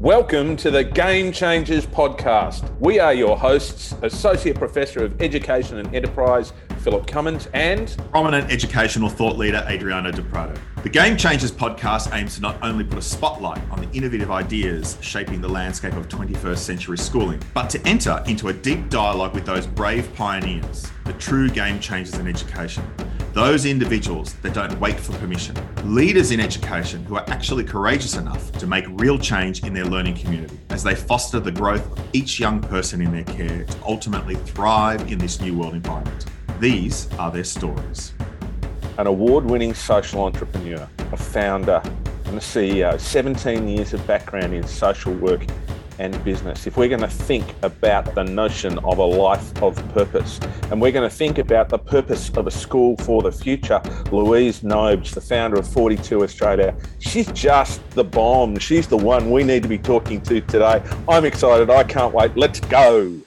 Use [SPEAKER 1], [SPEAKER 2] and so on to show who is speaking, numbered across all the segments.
[SPEAKER 1] Welcome to the Game Changers podcast. We are your hosts, Associate Professor of Education and Enterprise, Philip Cummins, and
[SPEAKER 2] prominent educational thought leader, Adriano De. The Game Changers podcast aims to not only put a spotlight on the innovative ideas shaping the landscape of 21st century schooling, but to enter into a deep dialogue with those brave pioneers, the true game changers in education those individuals that don't wait for permission, leaders in education who are actually courageous enough to make real change in their learning community as they foster the growth of each young person in their care to ultimately thrive in this new world environment. These are their stories.
[SPEAKER 1] An award winning social entrepreneur, a founder, and a CEO, 17 years of background in social work and business, if we're going to think about the notion of a life of purpose, and we're going to think about the purpose of a school for the future, Louise Nobes, the founder of 42 Australia, she's just the bomb. She's the one we need to be talking to today. I'm excited. I can't wait. Let's go.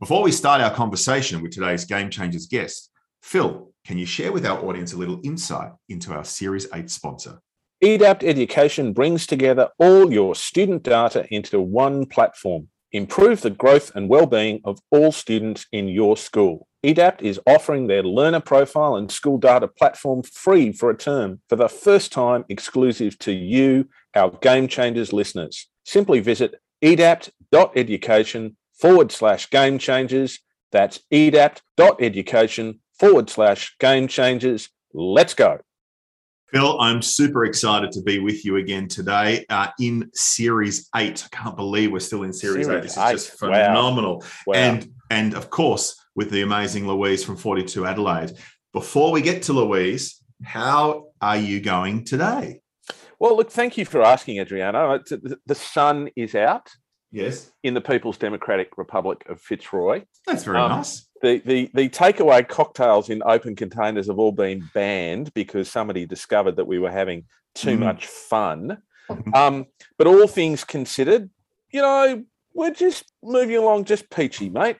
[SPEAKER 2] Before we start our conversation with today's Game Changers guest, Phil, can you share with our audience a little insight into our Series 8 sponsor?
[SPEAKER 1] EDAPT Education brings together all your student data into one platform. Improve the growth and well-being of all students in your school. EDAPT is offering their learner profile and school data platform free for a term for the first time exclusive to you, our Game Changers listeners. Simply visit edapt.education forward slash game changers. That's edapt.education forward slash game changers. Let's go.
[SPEAKER 2] Phil, I'm super excited to be with you again today uh, in Series 8. I can't believe we're still in Series, series 8. This eight. is just phenomenal. Wow. Wow. And, and of course, with the amazing Louise from 42 Adelaide. Before we get to Louise, how are you going today?
[SPEAKER 1] Well, look, thank you for asking, Adriano. The sun is out.
[SPEAKER 2] Yes.
[SPEAKER 1] In the People's Democratic Republic of Fitzroy.
[SPEAKER 2] That's very um, nice
[SPEAKER 1] the, the the takeaway cocktails in open containers have all been banned because somebody discovered that we were having too mm. much fun. Um, but all things considered, you know, we're just moving along just peachy, mate.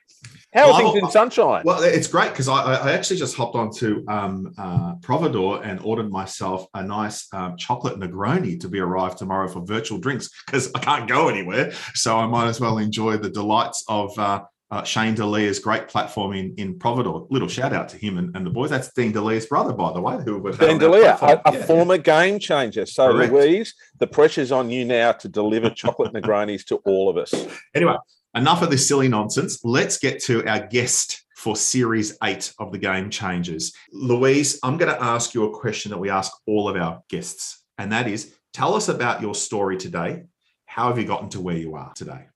[SPEAKER 1] How are well, things in sunshine?
[SPEAKER 2] Well, it's great because I, I, actually just hopped onto um, uh, Providoor and ordered myself a nice um, chocolate Negroni to be arrived tomorrow for virtual drinks because I can't go anywhere. So I might as well enjoy the delights of uh, uh, Shane Delia's great platform in, in Providoor. Little shout out to him and, and the boys. That's Dean Delia's brother, by the way, who
[SPEAKER 1] was Dean Delia, a, a yeah. former game changer. So, Correct. Louise, the pressure's on you now to deliver chocolate Negronis to all of us.
[SPEAKER 2] Anyway, enough of this silly nonsense. Let's get to our guest for series eight of the Game Changers. Louise, I'm going to ask you a question that we ask all of our guests, and that is tell us about your story today. How have you gotten to where you are today?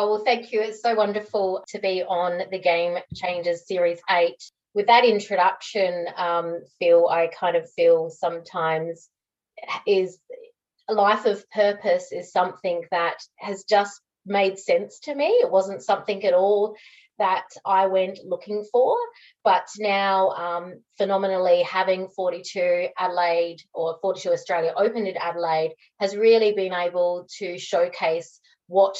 [SPEAKER 3] Oh, well, thank you. It's so wonderful to be on the Game Changers Series 8. With that introduction, um, Phil, I kind of feel sometimes is a life of purpose is something that has just made sense to me. It wasn't something at all that I went looking for. But now, um, phenomenally, having 42 Adelaide or 42 Australia opened in Adelaide has really been able to showcase what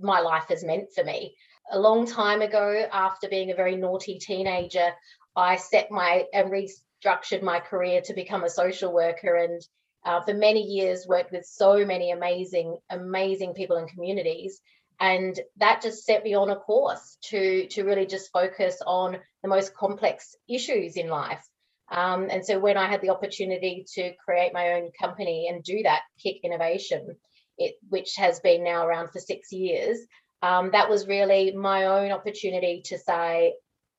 [SPEAKER 3] my life has meant for me. A long time ago, after being a very naughty teenager, I set my and restructured my career to become a social worker and uh, for many years worked with so many amazing amazing people and communities and that just set me on a course to to really just focus on the most complex issues in life um, and so when i had the opportunity to create my own company and do that kick innovation it, which has been now around for six years, um, that was really my own opportunity to say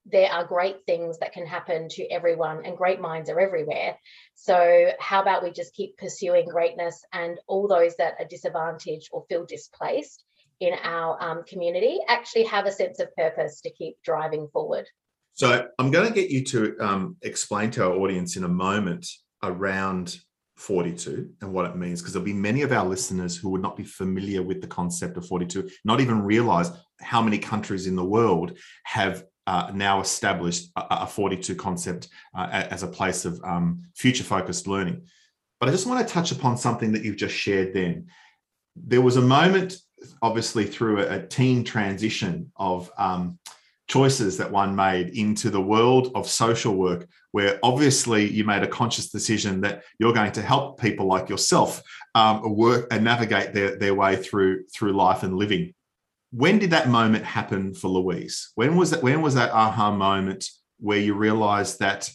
[SPEAKER 3] there are great things that can happen to everyone and great minds are everywhere. So, how about we just keep pursuing greatness and all those that are disadvantaged or feel displaced in our um, community actually have a sense of purpose to keep driving forward?
[SPEAKER 2] So, I'm going to get you to um, explain to our audience in a moment around 42 and what it means because there'll be many of our listeners who would not be familiar with the concept of 42 not even realize how many countries in the world have uh, now established a, a 42 concept uh, as a place of um, future focused learning. But i just want to touch upon something that you've just shared then. There was a moment obviously through a, a teen transition of um, choices that one made into the world of social work, where obviously you made a conscious decision that you're going to help people like yourself um, work and navigate their, their way through through life and living. When did that moment happen for Louise? When was that? When was that aha moment where you realised that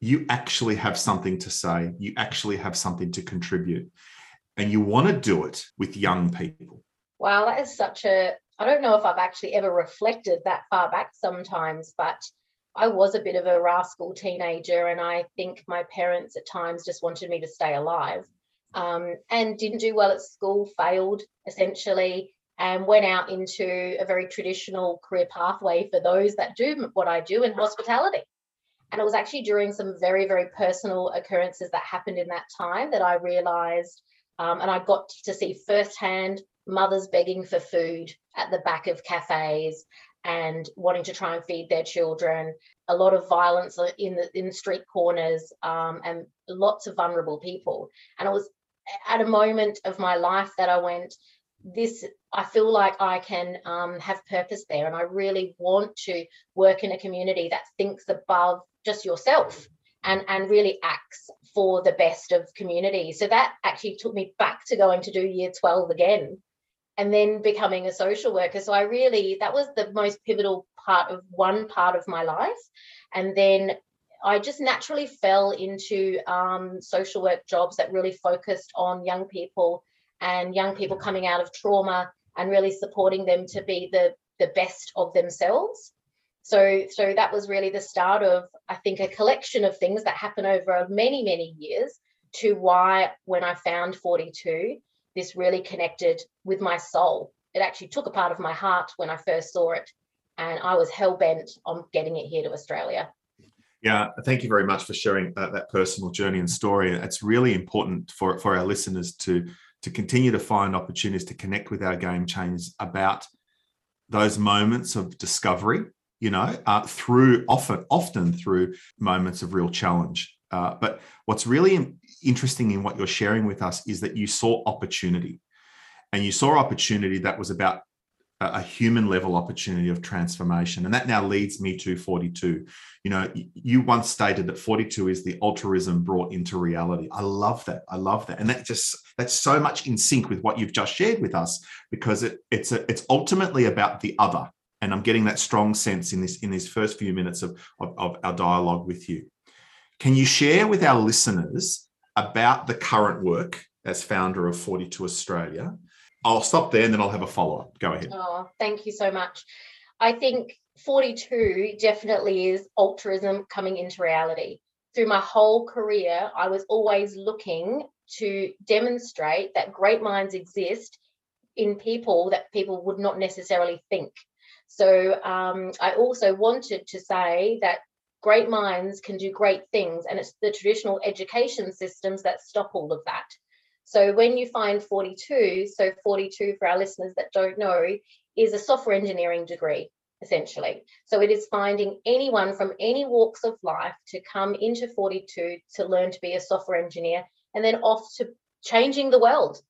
[SPEAKER 2] you actually have something to say, you actually have something to contribute, and you want to do it with young people?
[SPEAKER 3] Wow, that is such a I don't know if I've actually ever reflected that far back sometimes, but I was a bit of a rascal teenager, and I think my parents at times just wanted me to stay alive um, and didn't do well at school, failed essentially, and went out into a very traditional career pathway for those that do what I do in hospitality. And it was actually during some very, very personal occurrences that happened in that time that I realized um, and I got to see firsthand mothers begging for food at the back of cafes and wanting to try and feed their children. A lot of violence in the in street corners um, and lots of vulnerable people. And it was at a moment of my life that I went, this I feel like I can um, have purpose there, and I really want to work in a community that thinks above just yourself and and really acts for the best of community. So that actually took me back to going to do year 12 again and then becoming a social worker. So I really, that was the most pivotal part of one part of my life. And then I just naturally fell into um, social work jobs that really focused on young people and young people coming out of trauma and really supporting them to be the, the best of themselves. So, so that was really the start of, I think, a collection of things that happened over many, many years to why when I found 42, this really connected with my soul. It actually took a part of my heart when I first saw it, and I was hell bent on getting it here to Australia.
[SPEAKER 2] Yeah, thank you very much for sharing that, that personal journey and story. It's really important for, for our listeners to to continue to find opportunities to connect with our game changers about those moments of discovery. You know, uh, through often often through moments of real challenge. Uh, but what's really interesting in what you're sharing with us is that you saw opportunity. And you saw opportunity that was about a human level opportunity of transformation. And that now leads me to 42 you know you once stated that 42 is the altruism brought into reality. I love that. I love that. And that just that's so much in sync with what you've just shared with us because it, it's a, it's ultimately about the other. And i'm getting that strong sense in this in these first few minutes of, of, of our dialogue with you. Can you share with our listeners about the current work as founder of 42 Australia. I'll stop there and then I'll have a follow up. Go ahead.
[SPEAKER 3] Oh, thank you so much. I think 42 definitely is altruism coming into reality. Through my whole career, I was always looking to demonstrate that great minds exist in people that people would not necessarily think. So um, I also wanted to say that great minds can do great things and it's the traditional education systems that stop all of that. So when you find 42 so 42 for our listeners that don't know is a software engineering degree essentially. So it is finding anyone from any walks of life to come into 42 to learn to be a software engineer and then off to changing the world.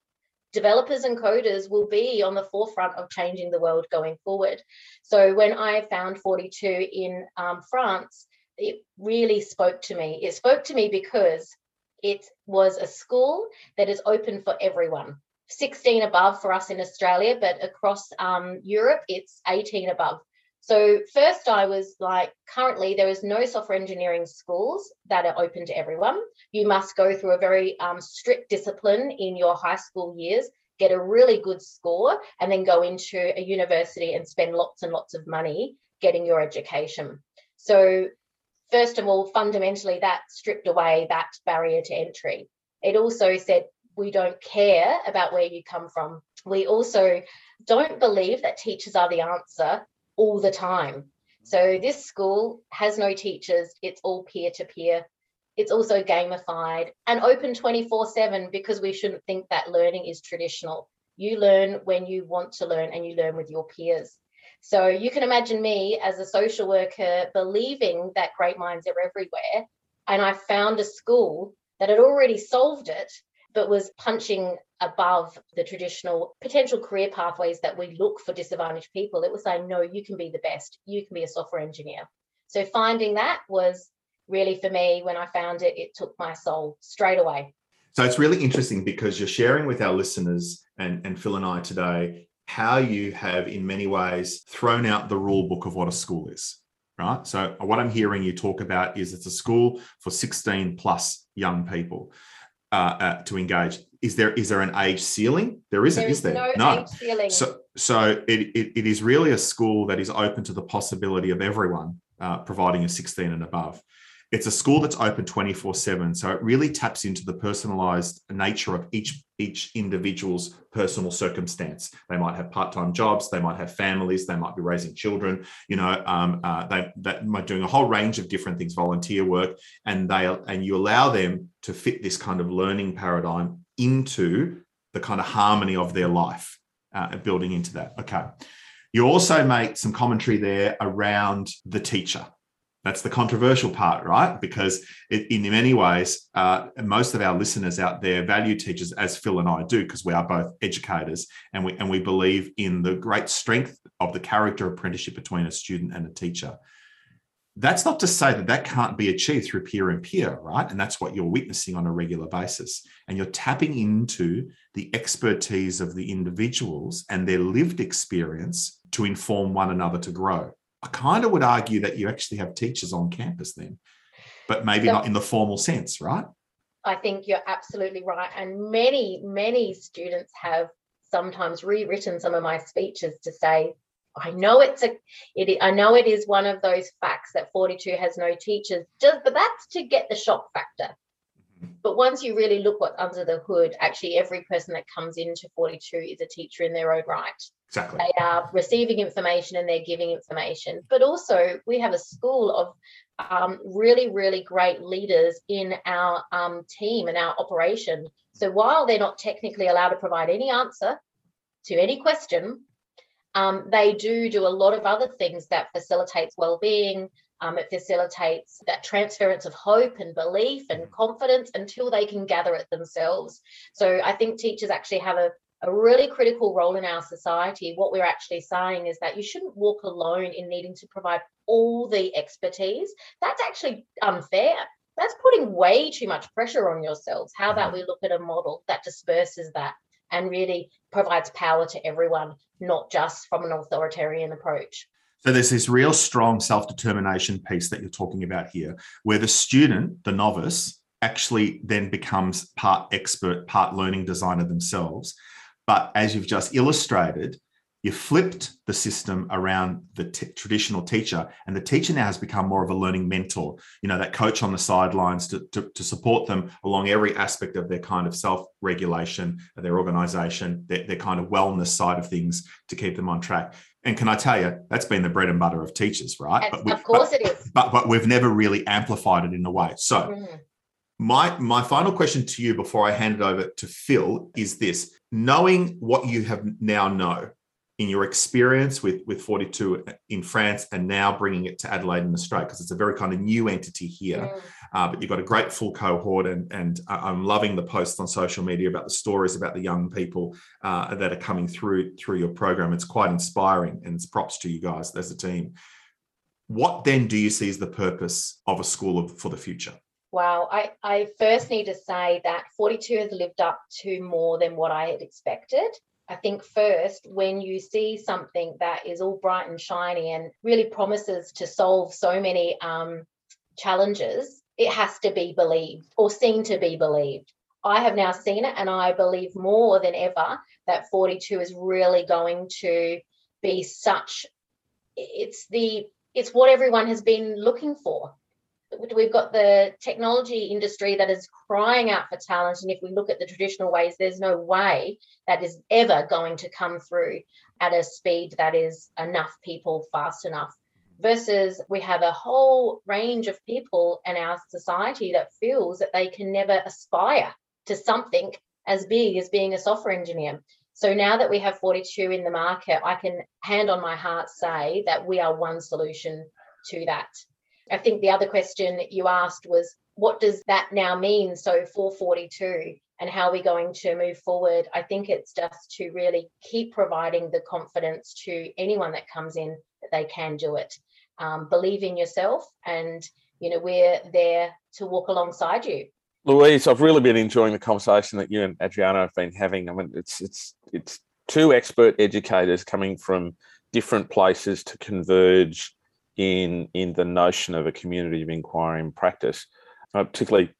[SPEAKER 3] Developers and coders will be on the forefront of changing the world going forward. So when I found 42 in um, France, it really spoke to me. It spoke to me because it was a school that is open for everyone. 16 above for us in Australia, but across um, Europe, it's 18 above. So, first, I was like, currently, there is no software engineering schools that are open to everyone. You must go through a very um, strict discipline in your high school years, get a really good score, and then go into a university and spend lots and lots of money getting your education. So, first of all, fundamentally, that stripped away that barrier to entry. It also said, we don't care about where you come from. We also don't believe that teachers are the answer all the time. So, this school has no teachers, it's all peer to peer. It's also gamified and open 24 7 because we shouldn't think that learning is traditional. You learn when you want to learn and you learn with your peers. So you can imagine me as a social worker believing that great minds are everywhere. And I found a school that had already solved it but was punching above the traditional potential career pathways that we look for disadvantaged people. It was saying, no, you can be the best, you can be a software engineer. So finding that was really for me, when I found it, it took my soul straight away.
[SPEAKER 2] So it's really interesting because you're sharing with our listeners and, and Phil and I today how you have, in many ways, thrown out the rule book of what a school is. Right. So, what I'm hearing you talk about is it's a school for 16 plus young people uh, uh, to engage. Is there is there an age ceiling? There isn't,
[SPEAKER 3] there
[SPEAKER 2] is, is there?
[SPEAKER 3] No, no. age ceiling.
[SPEAKER 2] So, so it, it, it is really a school that is open to the possibility of everyone uh, providing a 16 and above it's a school that's open 24 7 so it really taps into the personalized nature of each each individual's personal circumstance. They might have part-time jobs they might have families they might be raising children you know um, uh, they that might doing a whole range of different things volunteer work and they and you allow them to fit this kind of learning paradigm into the kind of harmony of their life uh, building into that. Okay. You also make some commentary there around the teacher that's the controversial part, right? Because it, in many ways, uh, most of our listeners out there value teachers, as Phil and I do, because we are both educators, and we and we believe in the great strength of the character apprenticeship between a student and a teacher. That's not to say that that can't be achieved through peer and peer, right? And that's what you're witnessing on a regular basis. And you're tapping into the expertise of the individuals and their lived experience to inform one another to grow. I kind of would argue that you actually have teachers on campus then, but maybe so, not in the formal sense, right?
[SPEAKER 3] I think you're absolutely right. And many, many students have sometimes rewritten some of my speeches to say, I know it's a it I know it is one of those facts that 42 has no teachers, just but that's to get the shock factor. But once you really look what's under the hood, actually every person that comes into 42 is a teacher in their own right.
[SPEAKER 2] Exactly.
[SPEAKER 3] They are receiving information and they're giving information. But also, we have a school of um, really, really great leaders in our um, team and our operation. So while they're not technically allowed to provide any answer to any question, um, they do do a lot of other things that facilitates well-being. Um, it facilitates that transference of hope and belief and confidence until they can gather it themselves. So I think teachers actually have a, a really critical role in our society. What we're actually saying is that you shouldn't walk alone in needing to provide all the expertise. That's actually unfair. That's putting way too much pressure on yourselves. How about mm-hmm. we look at a model that disperses that and really provides power to everyone, not just from an authoritarian approach?
[SPEAKER 2] So there's this real strong self determination piece that you're talking about here, where the student, the novice, actually then becomes part expert, part learning designer themselves. But as you've just illustrated, you flipped the system around the t- traditional teacher and the teacher now has become more of a learning mentor you know that coach on the sidelines to, to, to support them along every aspect of their kind of self-regulation their organization their, their kind of wellness side of things to keep them on track and can I tell you, that's been the bread and butter of teachers, right?
[SPEAKER 3] But of course
[SPEAKER 2] but,
[SPEAKER 3] it is.
[SPEAKER 2] But but we've never really amplified it in a way. So mm. my my final question to you before I hand it over to Phil is this: knowing what you have now know in your experience with with 42 in France and now bringing it to Adelaide in Australia because it's a very kind of new entity here. Mm. Uh, but you've got a great full cohort, and and I'm loving the posts on social media about the stories about the young people uh, that are coming through through your program. It's quite inspiring, and it's props to you guys as a team. What then do you see as the purpose of a school of, for the future?
[SPEAKER 3] Wow, I, I first need to say that 42 has lived up to more than what I had expected. I think first, when you see something that is all bright and shiny and really promises to solve so many um, challenges, it has to be believed or seen to be believed. I have now seen it, and I believe more than ever that 42 is really going to be such. It's the it's what everyone has been looking for we've got the technology industry that is crying out for talent and if we look at the traditional ways there's no way that is ever going to come through at a speed that is enough people fast enough versus we have a whole range of people in our society that feels that they can never aspire to something as big as being a software engineer. So now that we have 42 in the market i can hand on my heart say that we are one solution to that. I think the other question you asked was, what does that now mean? So for 42, and how are we going to move forward? I think it's just to really keep providing the confidence to anyone that comes in that they can do it um, believe in yourself and you know we're there to walk alongside you.
[SPEAKER 1] Louise i've really been enjoying the conversation that you and Adriano have been having. I mean it's it's it's two expert educators coming from different places to converge in in the notion of a community of inquiry and practice. I particularly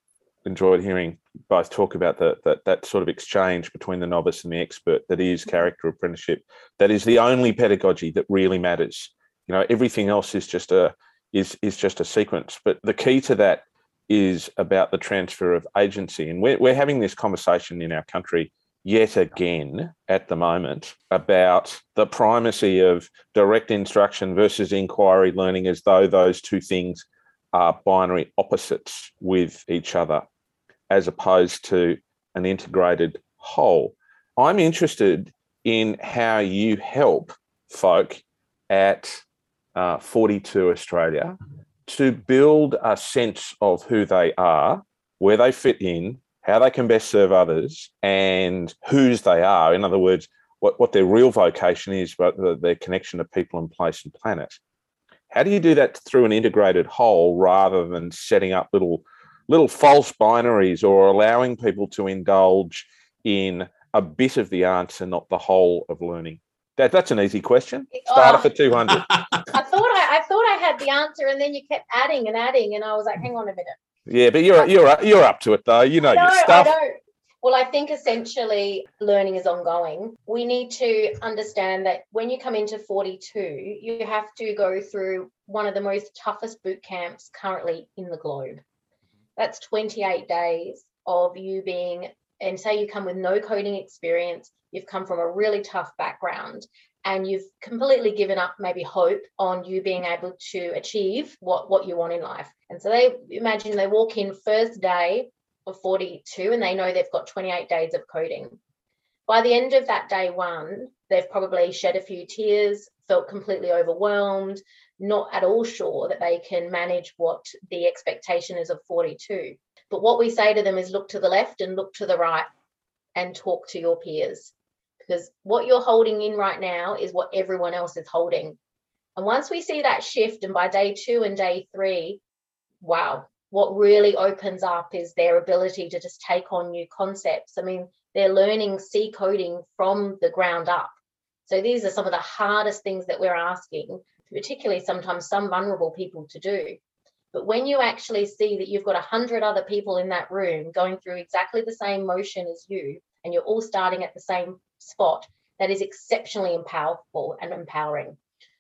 [SPEAKER 1] enjoyed hearing both talk about the, that that sort of exchange between the novice and the expert that is mm-hmm. character apprenticeship. That is the only pedagogy that really matters you know everything else is just a is is just a sequence but the key to that is about the transfer of agency and we're, we're having this conversation in our country yet again at the moment about the primacy of direct instruction versus inquiry learning as though those two things are binary opposites with each other as opposed to an integrated whole. I'm interested in how you help folk at uh, 42 Australia to build a sense of who they are, where they fit in, how they can best serve others, and whose they are. In other words, what, what their real vocation is, but the, their connection to people and place and planet. How do you do that through an integrated whole rather than setting up little little false binaries or allowing people to indulge in a bit of the answer, not the whole of learning? That, that's an easy question. Start oh, for 200.
[SPEAKER 3] I thought I, I thought I had the answer and then you kept adding and adding and I was like, hang on a minute.
[SPEAKER 1] Yeah, but you're you're you're up to it though. You know, your stuff.
[SPEAKER 3] I Well, I think essentially learning is ongoing. We need to understand that when you come into 42, you have to go through one of the most toughest boot camps currently in the globe. That's 28 days of you being, and say you come with no coding experience, you've come from a really tough background, and you've completely given up maybe hope on you being able to achieve what, what you want in life. And so they imagine they walk in first day of 42 and they know they've got 28 days of coding. By the end of that day one, they've probably shed a few tears, felt completely overwhelmed, not at all sure that they can manage what the expectation is of 42. But what we say to them is look to the left and look to the right and talk to your peers. Because what you're holding in right now is what everyone else is holding. And once we see that shift, and by day two and day three, wow, what really opens up is their ability to just take on new concepts. I mean, they're learning C coding from the ground up. So these are some of the hardest things that we're asking particularly sometimes some vulnerable people to do. But when you actually see that you've got a hundred other people in that room going through exactly the same motion as you, and you're all starting at the same spot, that is exceptionally powerful and empowering.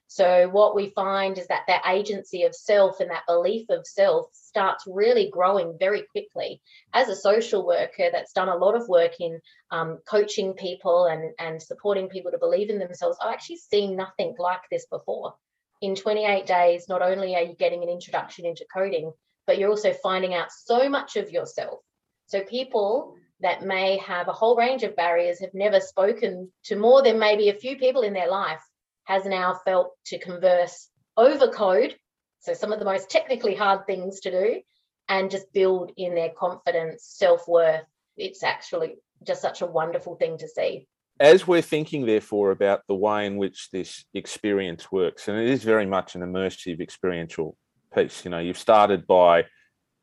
[SPEAKER 3] So what we find is that that agency of self and that belief of self starts really growing very quickly. As a social worker that's done a lot of work in um, coaching people and, and supporting people to believe in themselves, I've actually seen nothing like this before in 28 days, not only are you getting an introduction into coding, but you're also finding out so much of yourself. So people that may have a whole range of barriers have never spoken to more than maybe a few people in their life has now felt to converse over code so some of the most technically hard things to do and just build in their confidence self-worth it's actually just such a wonderful thing to see
[SPEAKER 1] as we're thinking, therefore, about the way in which this experience works, and it is very much an immersive experiential piece. You know, you've started by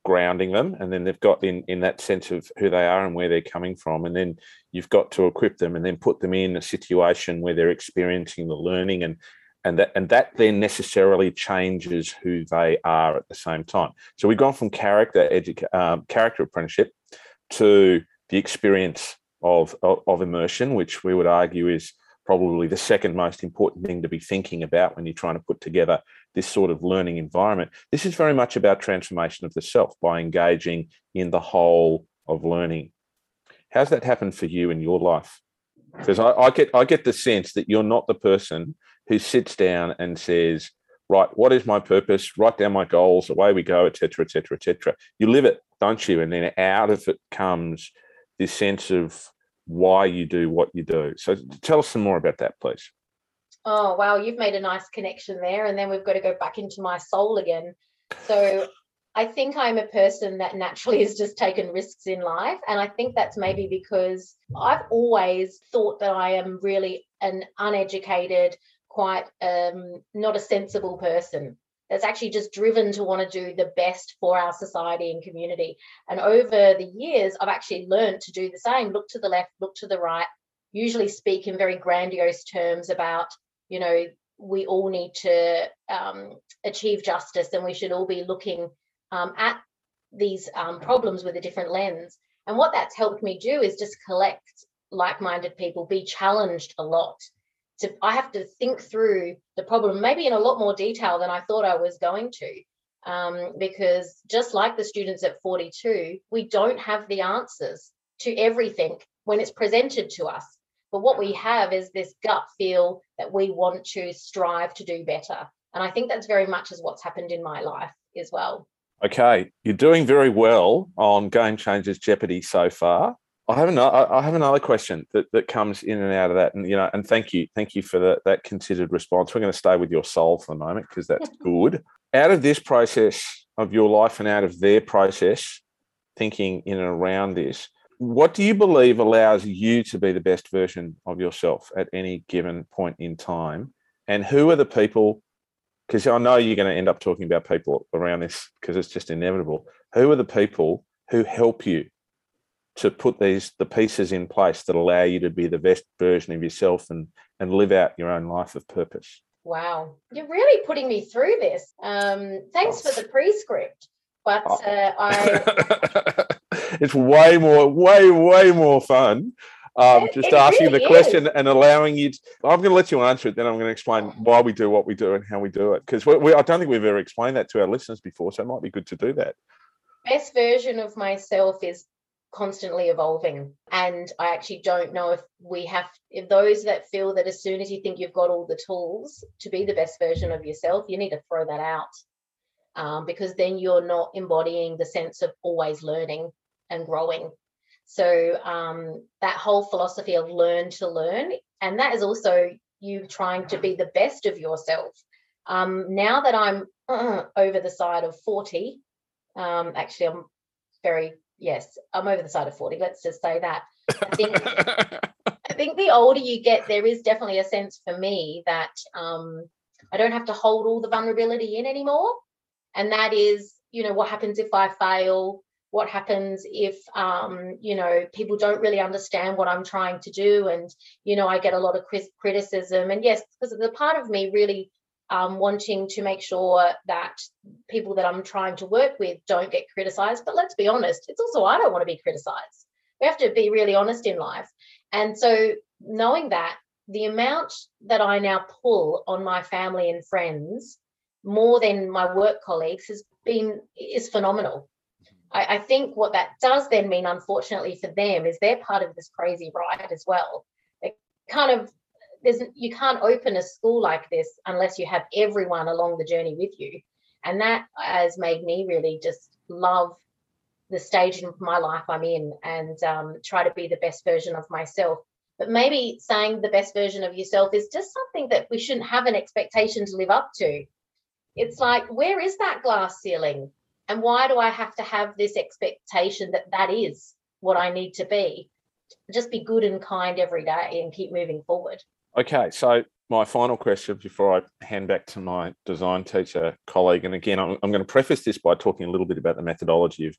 [SPEAKER 1] grounding them, and then they've got in in that sense of who they are and where they're coming from, and then you've got to equip them, and then put them in a situation where they're experiencing the learning, and and that and that then necessarily changes who they are at the same time. So we've gone from character educa- um, character apprenticeship to the experience of, of, of immersion, which we would argue is probably the second most important thing to be thinking about when you're trying to put together this sort of learning environment. This is very much about transformation of the self by engaging in the whole of learning. How's that happened for you in your life? Because I, I get I get the sense that you're not the person who sits down and says, right, what is my purpose? Write down my goals, away we go, etc., etc., etc. You live it, don't you? And then out of it comes this sense of why you do what you do. So tell us some more about that, please.
[SPEAKER 3] Oh, wow. You've made a nice connection there. And then we've got to go back into my soul again. So I think I'm a person that naturally has just taken risks in life. And I think that's maybe because I've always thought that I am really an uneducated, quite um, not a sensible person that's actually just driven to want to do the best for our society and community. And over the years, I've actually learned to do the same look to the left, look to the right, usually speak in very grandiose terms about, you know, we all need to um, achieve justice and we should all be looking um, at these um, problems with a different lens. And what that's helped me do is just collect like minded people, be challenged a lot. To, I have to think through the problem, maybe in a lot more detail than I thought I was going to. Um, because just like the students at 42, we don't have the answers to everything when it's presented to us. But what we have is this gut feel that we want to strive to do better. And I think that's very much as what's happened in my life as well.
[SPEAKER 1] Okay, you're doing very well on Game Changers Jeopardy so far. I have another. I have another question that, that comes in and out of that, and you know, and thank you, thank you for the, that considered response. We're going to stay with your soul for the moment because that's good. Out of this process of your life and out of their process, thinking in and around this, what do you believe allows you to be the best version of yourself at any given point in time? And who are the people because I know you're going to end up talking about people around this because it's just inevitable. Who are the people who help you to put these the pieces in place that allow you to be the best version of yourself and and live out your own life of purpose?
[SPEAKER 3] Wow, you're really putting me through this. Um, thanks oh. for the pre-script, but oh. uh, I.
[SPEAKER 1] it's way more, way, way more fun um, just it asking really the question and allowing you. To, I'm going to let you answer it, then I'm going to explain why we do what we do and how we do it. Because we, we, I don't think we've ever explained that to our listeners before, so it might be good to do that.
[SPEAKER 3] Best version of myself is constantly evolving, and I actually don't know if we have if those that feel that as soon as you think you've got all the tools to be the best version of yourself, you need to throw that out. Um, because then you're not embodying the sense of always learning and growing so um, that whole philosophy of learn to learn, and that is also you trying to be the best of yourself. Um, now that I'm uh, over the side of 40, um, actually, I'm very, yes, I'm over the side of 40. Let's just say that. I think, I think the older you get, there is definitely a sense for me that um, I don't have to hold all the vulnerability in anymore. And that is, you know, what happens if I fail? What happens if um, you know people don't really understand what i'm trying to do and you know i get a lot of criticism. And yes because the part of me really um, wanting to make sure that people that i'm trying to work with don't get criticized. But let's be honest it's also i don't want to be criticized. We have to be really honest in life. And so knowing that the amount that i now pull on my family and friends more than my work colleagues has been is phenomenal I, I think what that does then mean, unfortunately for them, is they're part of this crazy ride as well. It kind of there's you can't open a school like this unless you have everyone along the journey with you, and that has made me really just love the stage in my life I'm in and um, try to be the best version of myself. But maybe saying the best version of yourself is just something that we shouldn't have an expectation to live up to. It's like, where is that glass ceiling? And why do I have to have this expectation that that is what I need to be? Just be good and kind every day and keep moving forward.
[SPEAKER 1] Okay, so my final question before I hand back to my design teacher colleague, and again, I'm, I'm going to preface this by talking a little bit about the methodology of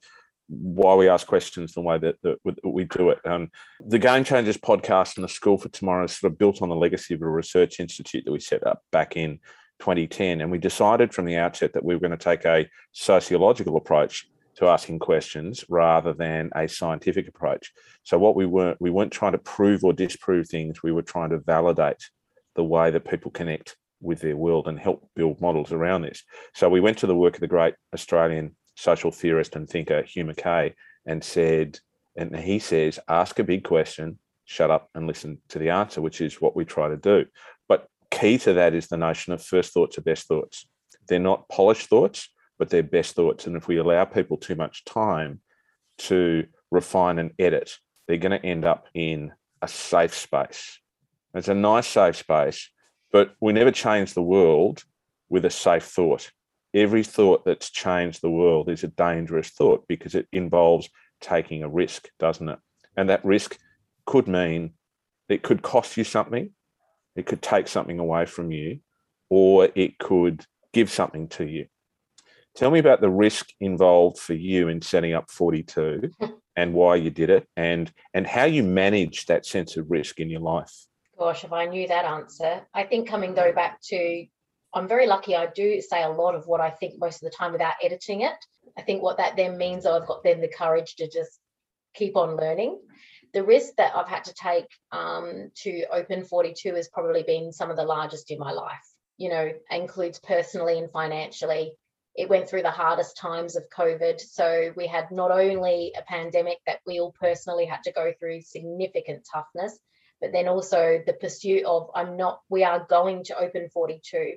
[SPEAKER 1] why we ask questions the way that, that we do it. Um, the Game Changers podcast and the School for Tomorrow is sort of built on the legacy of a research institute that we set up back in 2010. And we decided from the outset that we were going to take a sociological approach to asking questions rather than a scientific approach. So what we weren't we weren't trying to prove or disprove things. We were trying to validate the way that people connect with their world and help build models around this. So we went to the work of the great Australian social theorist and thinker Hugh Mackay and said, and he says, ask a big question, shut up and listen to the answer, which is what we try to do key to that is the notion of first thoughts are best thoughts. They're not polished thoughts, but they're best thoughts. And if we allow people too much time to refine and edit, they're going to end up in a safe space. It's a nice safe space, but we never change the world with a safe thought. every thought that's changed the world is a dangerous thought because it involves taking a risk, doesn't it? And that risk could mean it could cost you something, it could take something away from you, or it could give something to you. Tell me about the risk involved for you in setting up 42 and why you did it and and how you manage that sense of risk in your life.
[SPEAKER 3] Gosh, if I knew that answer. I think coming though back to I'm very lucky I do say a lot of what I think most of the time without editing it. I think what that then means I've got then the courage to just keep on learning. The risk that I've had to take um, to open 42 has probably been some of the largest in my life. You know, includes personally and financially. It went through the hardest times of COVID. So we had not only a pandemic that we all personally had to go through significant toughness, but then also the pursuit of I'm not, we are going to open 42.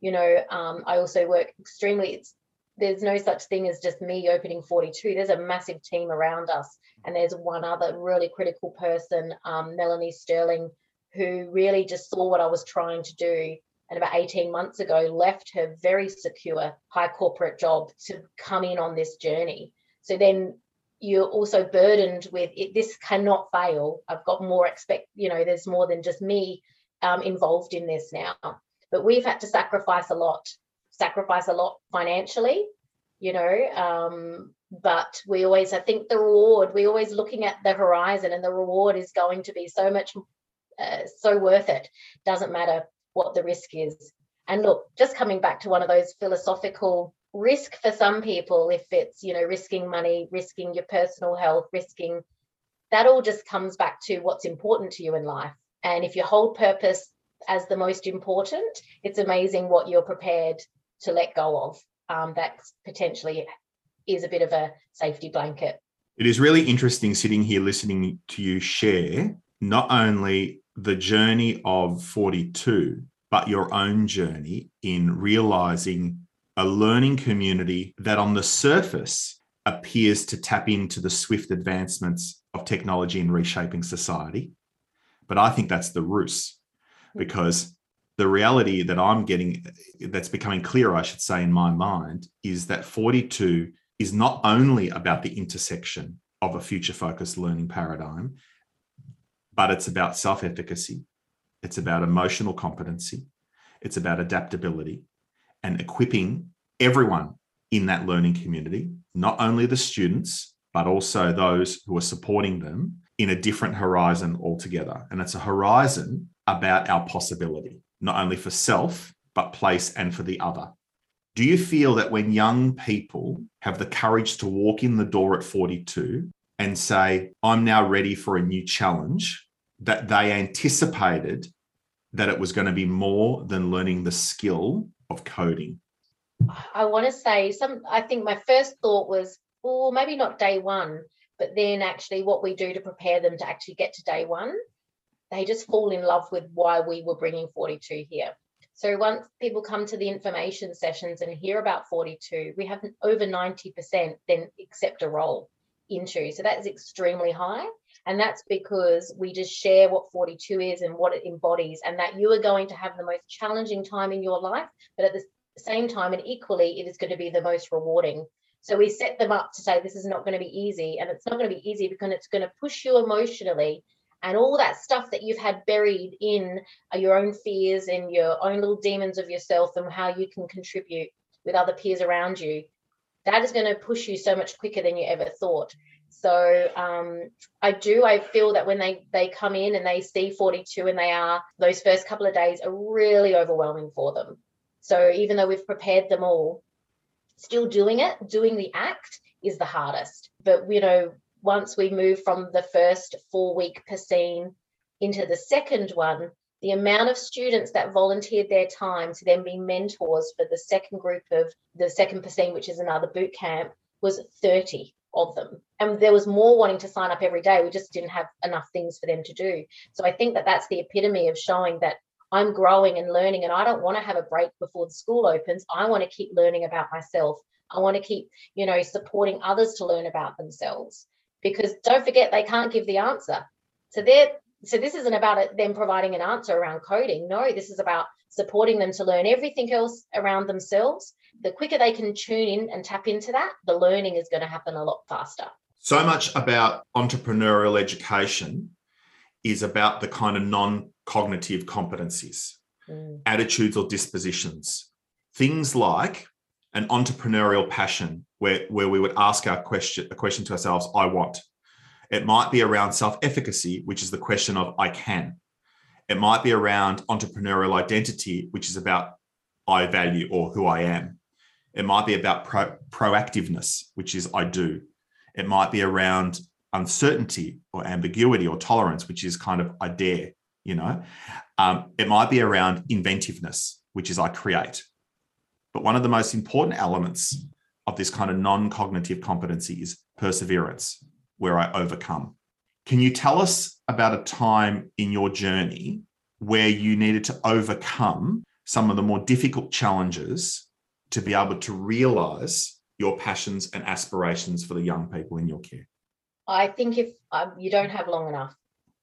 [SPEAKER 3] You know, um, I also work extremely, it's there's no such thing as just me opening 42. There's a massive team around us. And there's one other really critical person, um, Melanie Sterling, who really just saw what I was trying to do. And about 18 months ago, left her very secure high corporate job to come in on this journey. So then you're also burdened with it, this cannot fail. I've got more expect, you know, there's more than just me um, involved in this now. But we've had to sacrifice a lot sacrifice a lot financially, you know. Um, but we always, I think the reward, we're always looking at the horizon, and the reward is going to be so much, uh, so worth it. Doesn't matter what the risk is. And look, just coming back to one of those philosophical risk for some people, if it's, you know, risking money, risking your personal health, risking that all just comes back to what's important to you in life. And if you hold purpose as the most important, it's amazing what you're prepared to let go of um, that potentially is a bit of a safety blanket.
[SPEAKER 2] It is really interesting sitting here listening to you share not only the journey of 42, but your own journey in realizing a learning community that on the surface appears to tap into the swift advancements of technology in reshaping society. But I think that's the ruse because the reality that I'm getting, that's becoming clear, I should say, in my mind, is that 42 is not only about the intersection of a future focused learning paradigm, but it's about self efficacy, it's about emotional competency, it's about adaptability and equipping everyone in that learning community, not only the students, but also those who are supporting them in a different horizon altogether. And it's a horizon about our possibility not only for self, but place and for the other. Do you feel that when young people have the courage to walk in the door at 42 and say, I'm now ready for a new challenge, that they anticipated that it was going to be more than learning the skill of coding?
[SPEAKER 3] I want to say some, I think my first thought was, well, maybe not day one, but then actually what we do to prepare them to actually get to day one they just fall in love with why we were bringing 42 here. So once people come to the information sessions and hear about 42, we have over 90% then accept a role into. So that's extremely high. And that's because we just share what 42 is and what it embodies, and that you are going to have the most challenging time in your life, but at the same time, and equally, it is going to be the most rewarding. So we set them up to say this is not going to be easy, and it's not going to be easy because it's going to push you emotionally and all that stuff that you've had buried in your own fears and your own little demons of yourself and how you can contribute with other peers around you that is going to push you so much quicker than you ever thought. So um, i do i feel that when they they come in and they see 42 and they are those first couple of days are really overwhelming for them. So even though we've prepared them all still doing it doing the act is the hardest. But you know once we move from the first four week Piscine into the second one, the amount of students that volunteered their time to then be mentors for the second group of the second Piscine, which is another boot camp, was 30 of them. And there was more wanting to sign up every day. We just didn't have enough things for them to do. So I think that that's the epitome of showing that I'm growing and learning, and I don't want to have a break before the school opens. I want to keep learning about myself. I want to keep, you know, supporting others to learn about themselves because don't forget they can't give the answer. So they're so this isn't about it, them providing an answer around coding. No, this is about supporting them to learn everything else around themselves. The quicker they can tune in and tap into that, the learning is going to happen a lot faster.
[SPEAKER 2] So much about entrepreneurial education is about the kind of non cognitive competencies, mm. attitudes or dispositions. Things like an entrepreneurial passion, where, where we would ask our question, a question to ourselves, I want. It might be around self efficacy, which is the question of I can. It might be around entrepreneurial identity, which is about I value or who I am. It might be about pro- proactiveness, which is I do. It might be around uncertainty or ambiguity or tolerance, which is kind of I dare, you know. Um, it might be around inventiveness, which is I create. But one of the most important elements of this kind of non cognitive competency is perseverance, where I overcome. Can you tell us about a time in your journey where you needed to overcome some of the more difficult challenges to be able to realize your passions and aspirations for the young people in your care?
[SPEAKER 3] I think if um, you don't have long enough,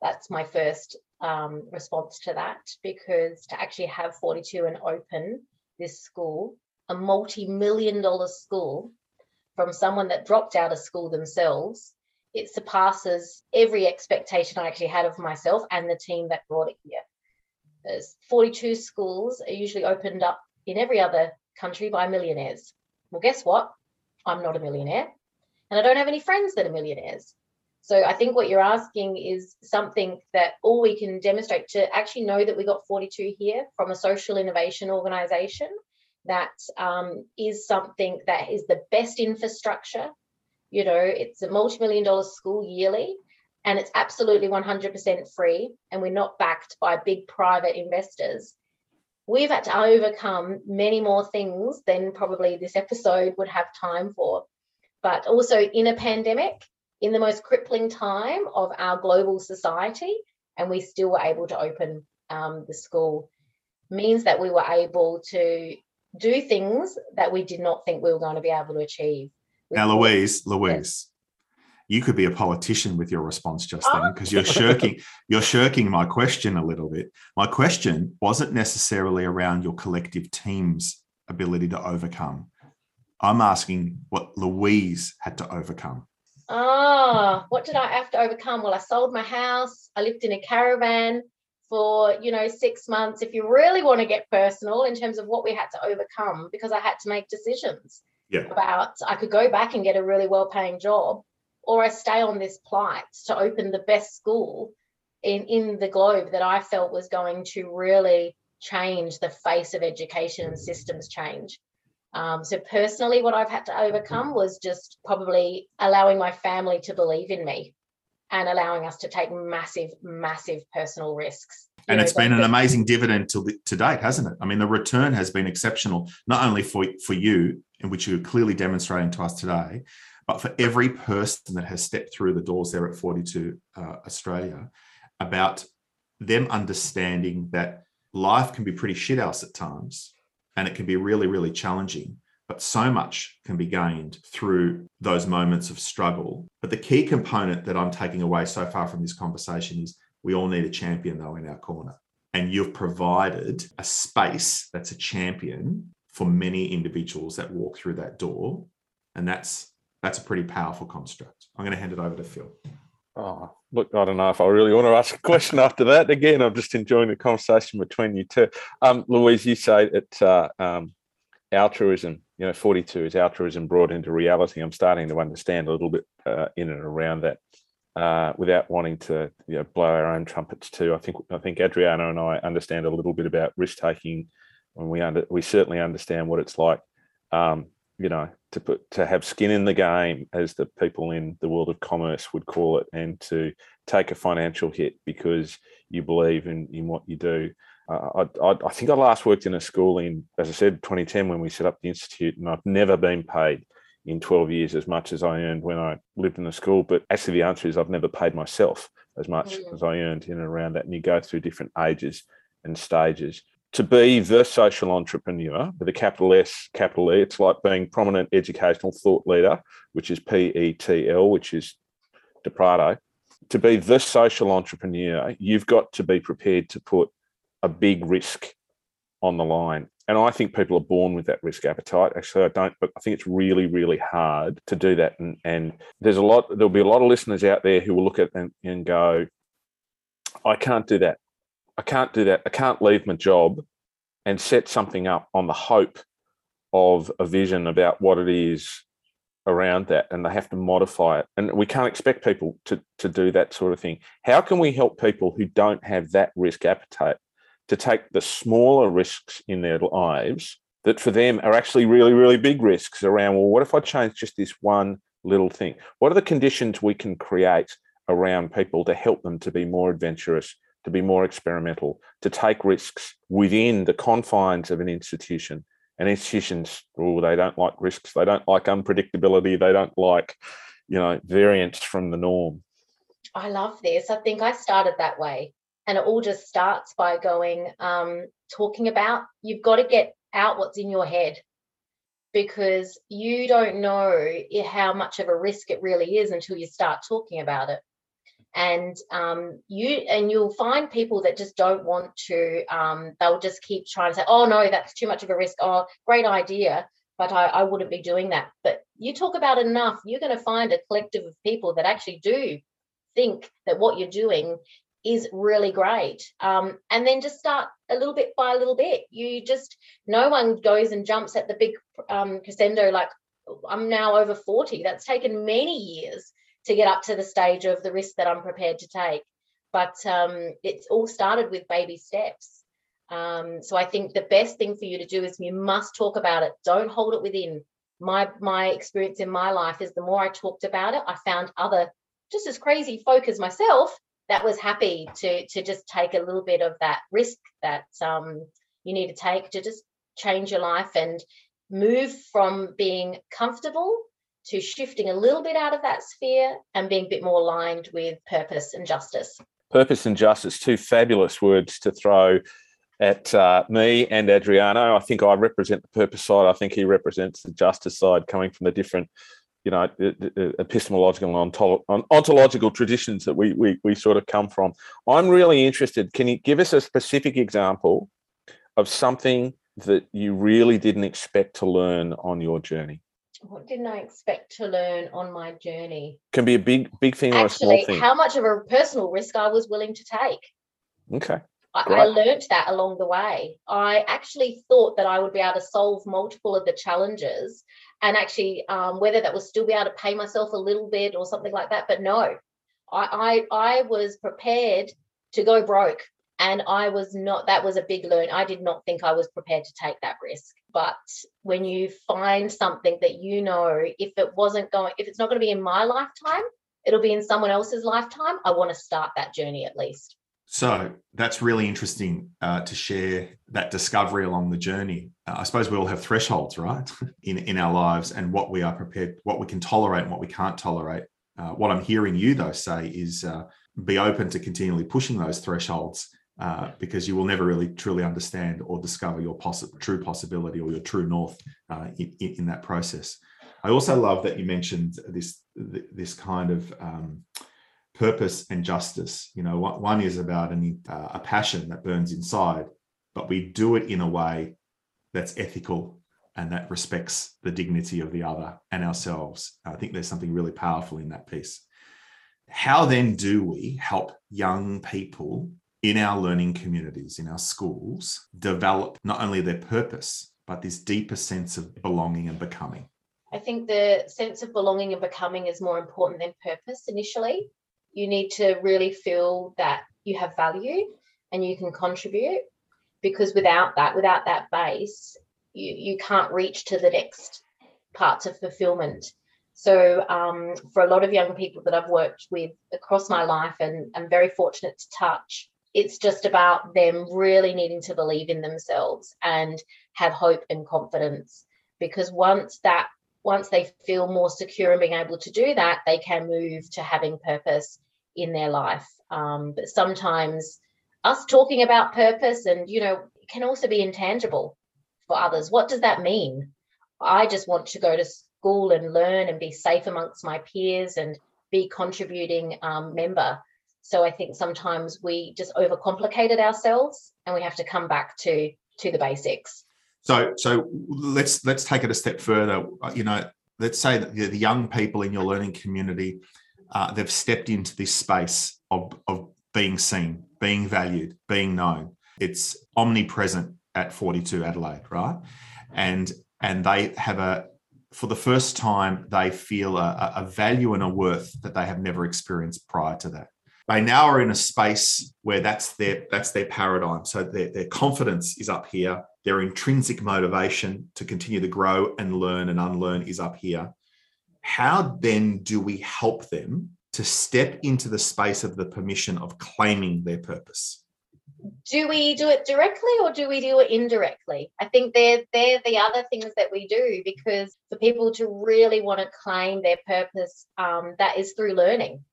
[SPEAKER 3] that's my first um, response to that because to actually have 42 and open this school, a multi million dollar school from someone that dropped out of school themselves, it surpasses every expectation I actually had of myself and the team that brought it here. There's 42 schools are usually opened up in every other country by millionaires. Well, guess what? I'm not a millionaire and I don't have any friends that are millionaires. So I think what you're asking is something that all we can demonstrate to actually know that we got 42 here from a social innovation organization that um, is something that is the best infrastructure. You know, it's a multi-million dollar school yearly and it's absolutely 100% free and we're not backed by big private investors. We've had to overcome many more things than probably this episode would have time for. But also in a pandemic, in the most crippling time of our global society, and we still were able to open um, the school, means that we were able to do things that we did not think we were going to be able to achieve.
[SPEAKER 2] Now, Louise, Louise, you could be a politician with your response just then oh. because you're shirking you're shirking my question a little bit. My question wasn't necessarily around your collective team's ability to overcome. I'm asking what Louise had to overcome.
[SPEAKER 3] Oh, what did I have to overcome? Well, I sold my house. I lived in a caravan for, you know, six months. If you really want to get personal in terms of what we had to overcome, because I had to make decisions
[SPEAKER 2] yeah.
[SPEAKER 3] about I could go back and get a really well paying job, or I stay on this plight to open the best school in, in the globe that I felt was going to really change the face of education and systems change. Um, so personally, what I've had to overcome was just probably allowing my family to believe in me and allowing us to take massive, massive personal risks.
[SPEAKER 2] And it's been an amazing dividend to, to date, hasn't it? I mean, the return has been exceptional, not only for, for you, in which you're clearly demonstrating to us today, but for every person that has stepped through the doors there at 42 uh, Australia, about them understanding that life can be pretty shit house at times and it can be really, really challenging. But so much can be gained through those moments of struggle. But the key component that I'm taking away so far from this conversation is we all need a champion, though, in our corner. And you've provided a space that's a champion for many individuals that walk through that door. And that's that's a pretty powerful construct. I'm going to hand it over to Phil.
[SPEAKER 1] Oh, look, I don't know if I really want to ask a question after that. Again, I'm just enjoying the conversation between you two. Um, Louise, you say it's uh, um, altruism, you know, 42 is altruism brought into reality. I'm starting to understand a little bit uh, in and around that. Uh, without wanting to you know, blow our own trumpets too, I think I think Adriano and I understand a little bit about risk taking, and we under we certainly understand what it's like um, you know to put to have skin in the game as the people in the world of commerce would call it and to take a financial hit because you believe in in what you do uh, I, I, I think I last worked in a school in, as I said, 2010 when we set up the institute, and I've never been paid in 12 years as much as I earned when I lived in the school. But actually, the answer is I've never paid myself as much mm. as I earned in and around that. And you go through different ages and stages to be the social entrepreneur with a capital S, capital E, it's like being prominent educational thought leader, which is PETL, which is de Prado. to be the social entrepreneur, you've got to be prepared to put a big risk on the line. And I think people are born with that risk appetite. Actually, I don't, but I think it's really, really hard to do that. And, and there's a lot, there'll be a lot of listeners out there who will look at and, and go, I can't do that. I can't do that. I can't leave my job and set something up on the hope of a vision about what it is around that and they have to modify it and we can't expect people to to do that sort of thing how can we help people who don't have that risk appetite to take the smaller risks in their lives that for them are actually really really big risks around well what if i change just this one little thing what are the conditions we can create around people to help them to be more adventurous to be more experimental to take risks within the confines of an institution and institutions, oh, they don't like risks. They don't like unpredictability. They don't like, you know, variance from the norm.
[SPEAKER 3] I love this. I think I started that way. And it all just starts by going, um, talking about you've got to get out what's in your head because you don't know how much of a risk it really is until you start talking about it. And um, you and you'll find people that just don't want to um, they'll just keep trying to say oh no that's too much of a risk. Oh great idea but I, I wouldn't be doing that. But you talk about enough you're going to find a collective of people that actually do think that what you're doing is really great um, and then just start a little bit by a little bit you just no one goes and jumps at the big um, crescendo like i'm now over 40 that's taken many years to get up to the stage of the risk that I'm prepared to take. But um, it's all started with baby steps. Um, so I think the best thing for you to do is you must talk about it. Don't hold it within. My my experience in my life is the more I talked about it, I found other just as crazy folk as myself that was happy to to just take a little bit of that risk that um, you need to take to just change your life and move from being comfortable to shifting a little bit out of that sphere and being a bit more aligned with purpose and justice.
[SPEAKER 1] Purpose and justice, two fabulous words to throw at uh, me and Adriano. I think I represent the purpose side. I think he represents the justice side, coming from the different, you know, epistemological and ontological traditions that we, we we sort of come from. I'm really interested. Can you give us a specific example of something that you really didn't expect to learn on your journey?
[SPEAKER 3] what didn't I expect to learn on my journey?
[SPEAKER 1] Can be a big, big thing
[SPEAKER 3] Actually,
[SPEAKER 1] or a small thing.
[SPEAKER 3] How much of a personal risk I was willing to take.
[SPEAKER 1] Okay.
[SPEAKER 3] I, I learned that along the way. I actually thought that I would be able to solve multiple of the challenges and actually um, whether that would still be able to pay myself a little bit or something like that. But no, I, I, I was prepared to go broke and I was not, that was a big learn. I did not think I was prepared to take that risk. But when you find something that you know, if it wasn't going, if it's not going to be in my lifetime, it'll be in someone else's lifetime, I want to start that journey at least.
[SPEAKER 2] So that's really interesting uh, to share that discovery along the journey. Uh, I suppose we all have thresholds, right, in in our lives, and what we are prepared, what we can tolerate, and what we can't tolerate. Uh, what I'm hearing you though say is uh, be open to continually pushing those thresholds uh, because you will never really truly understand or discover your true possibility or your true north uh, in, in, that process. I also love that you mentioned this this kind of um, purpose and justice. You know, one is about an, uh, a passion that burns inside, but we do it in a way that's ethical and that respects the dignity of the other and ourselves. I think there's something really powerful in that piece. How then do we help young people in our learning communities, in our schools, develop not only their purpose, but this deeper sense of belonging and becoming?
[SPEAKER 3] I think the sense of belonging and becoming is more important than purpose initially. You need to really feel that you have value and you can contribute because without that, without that base, you, you can't reach to the next parts of fulfillment. So, um, for a lot of young people that I've worked with across my life, and I'm very fortunate to touch, it's just about them really needing to believe in themselves and have hope and confidence because once that once they feel more secure in being able to do that they can move to having purpose in their life um, but sometimes us talking about purpose and you know can also be intangible for others what does that mean i just want to go to school and learn and be safe amongst my peers and be contributing um, member. So I think sometimes we just overcomplicated ourselves and we have to come back to to the basics.
[SPEAKER 2] So so let's let's take it a step further. You know, let's say that the young people in your learning community, uh, they've stepped into this space of, of being seen, being valued, being known. It's omnipresent at 42 Adelaide, right? And and they have a for the first time they feel a, a value and a worth that they have never experienced prior to that they now are in a space where that's their that's their paradigm so their, their confidence is up here their intrinsic motivation to continue to grow and learn and unlearn is up here how then do we help them to step into the space of the permission of claiming their purpose?
[SPEAKER 3] Do we do it directly or do we do it indirectly? I think they're they're the other things that we do because for people to really want to claim their purpose um, that is through learning.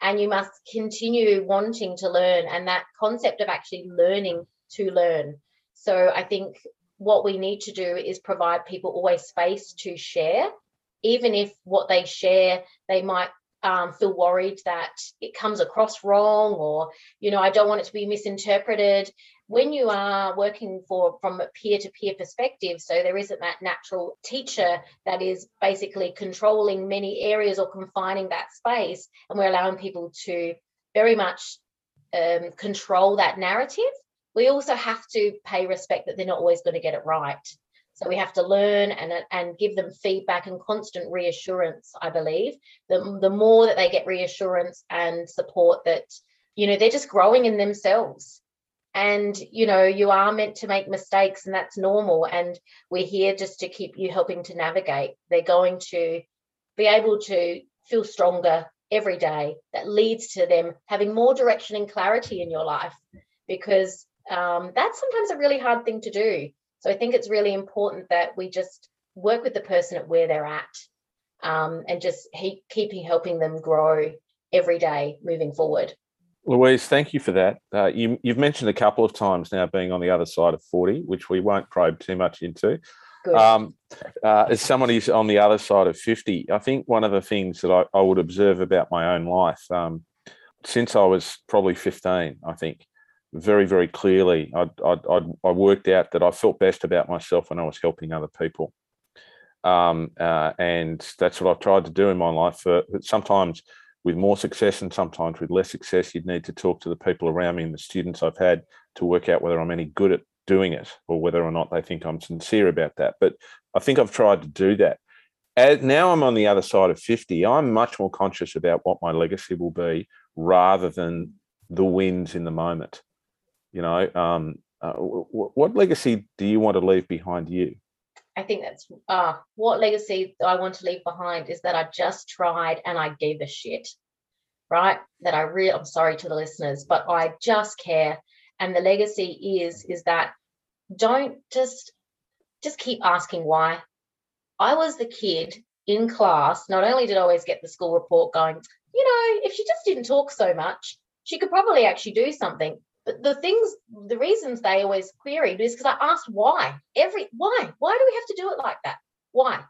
[SPEAKER 3] And you must continue wanting to learn and that concept of actually learning to learn. So i think what we need to do is provide people always space to share even if what they share they might um, feel worried that it comes across wrong or you know i don't want it to be misinterpreted. When you are working for from a peer-to-peer perspective so there isn't that natural teacher that is basically controlling many areas or confining that space and we're allowing people to very much um, control that narrative we also have to pay respect that they're not always going to get it right so we have to learn and, and give them feedback and constant reassurance, I believe. The, the more that they get reassurance and support that, you know, they're just growing in themselves. And, you know, you are meant to make mistakes and that's normal. And we're here just to keep you helping to navigate. They're going to be able to feel stronger every day. That leads to them having more direction and clarity in your life because um, that's sometimes a really hard thing to do so I think it's really important that we just work with the person at where they're at um, and just he, keeping helping them grow every day moving forward.
[SPEAKER 1] Louise, thank you for that. Uh, you, have mentioned a couple of times now being on the other side of 40, which we won't probe too much into. Um, uh, as someone who's on the other side of 50, I think one of the things that I, I would observe about my own life um, since I was probably 15, I think, very, very clearly, I, I, I worked out that I felt best about myself when I was helping other people. Um, uh, and that's what I've tried to do in my life. For sometimes with more success and sometimes with less success, you'd need to talk to the people around me and the students I've had to work out whether I'm any good at doing it or whether or not they think I'm sincere about that. But I think I've tried to do that. As now I'm on the other side of 50, I'm much more conscious about what my legacy will be rather than the wins in the moment. You know, um, uh, w- what legacy do you want to leave behind you?
[SPEAKER 3] I think that's uh, what legacy I want to leave behind is that I just tried and I gave a shit, right? That I really, I'm sorry to the listeners, but I just care. And the legacy is is that don't just just keep asking why. I was the kid in class. Not only did I always get the school report going, you know, if she just didn't talk so much, she could probably actually do something. But the things, the reasons they always queried is because I asked why. Every why? Why do we have to do it like that? Why?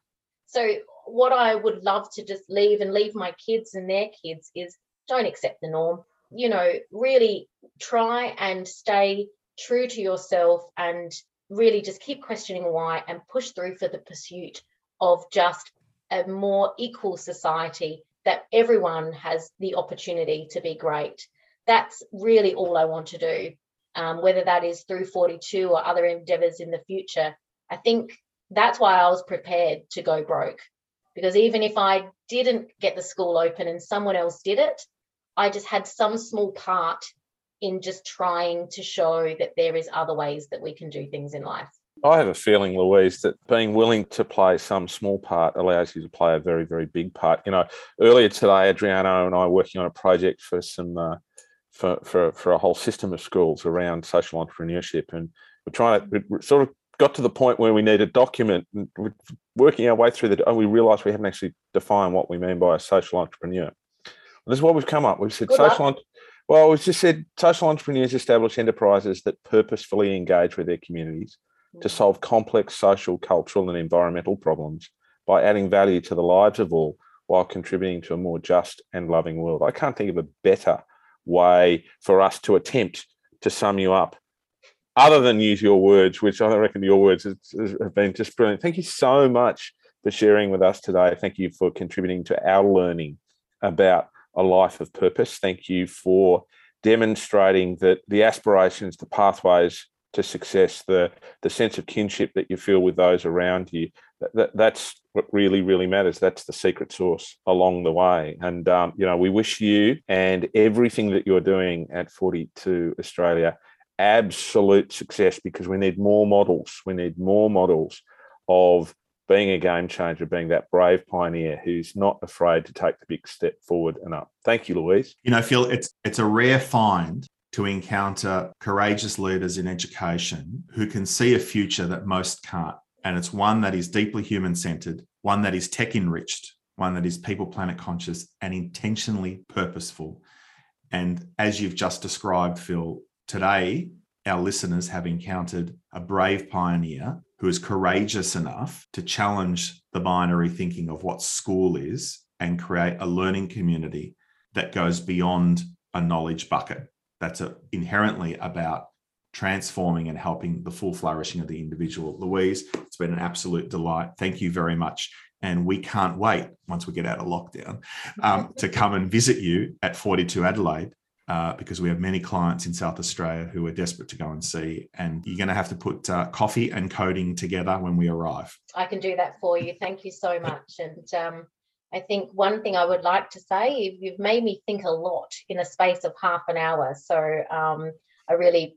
[SPEAKER 3] So what I would love to just leave and leave my kids and their kids is don't accept the norm. You know, really try and stay true to yourself and really just keep questioning why and push through for the pursuit of just a more equal society that everyone has the opportunity to be great that's really all I want to do. Um, whether that is through 42 or other endeavors in the future. I think that's why I was prepared to go broke. Because even if I didn't get the school open and someone else did it, I just had some small part in just trying to show that there is other ways that we can do things in life.
[SPEAKER 1] I have a feeling, Louise, that being willing to play some small part allows you to play a very, very big part. You know, earlier today, Adriano and I were working on a project for some uh, for, for, for a whole system of schools around social entrepreneurship. And we're trying to, we sort of got to the point where we need a document and we're working our way through the, and we realized we haven't actually defined what we mean by a social entrepreneur. Well, this is what we've come up. We've said Good social, well, we've just said social entrepreneurs establish enterprises that purposefully engage with their communities to mm. solve complex social, cultural, and environmental problems by adding value to the lives of all while contributing to a more just and loving world. I can't think of a better way for us to attempt to sum you up other than use your words, which I reckon your words have been just brilliant. Thank you so much for sharing with us today. Thank you for contributing to our learning about a life of purpose. Thank you for demonstrating that the aspirations, the pathways to success, the the sense of kinship that you feel with those around you, that, that that's what really really matters. That's the secret sauce along the way. And um, you know, we wish you and everything that you're doing at 42 Australia absolute success because we need more models. We need more models of being a game changer, being that brave pioneer who's not afraid to take the big step forward and up. Thank you, Louise.
[SPEAKER 2] You know, Phil, it's it's a rare find to encounter courageous leaders in education who can see a future that most can't. And it's one that is deeply human centered, one that is tech enriched, one that is people planet conscious and intentionally purposeful. And as you've just described, Phil, today our listeners have encountered a brave pioneer who is courageous enough to challenge the binary thinking of what school is and create a learning community that goes beyond a knowledge bucket. That's a, inherently about transforming and helping the full flourishing of the individual. Louise, it's been an absolute delight. Thank you very much. And we can't wait once we get out of lockdown um, to come and visit you at 42 Adelaide uh, because we have many clients in South Australia who are desperate to go and see. And you're going to have to put uh, coffee and coding together when we arrive.
[SPEAKER 3] I can do that for you. Thank you so much. And um, I think one thing I would like to say, you've made me think a lot in a space of half an hour. So um, I really,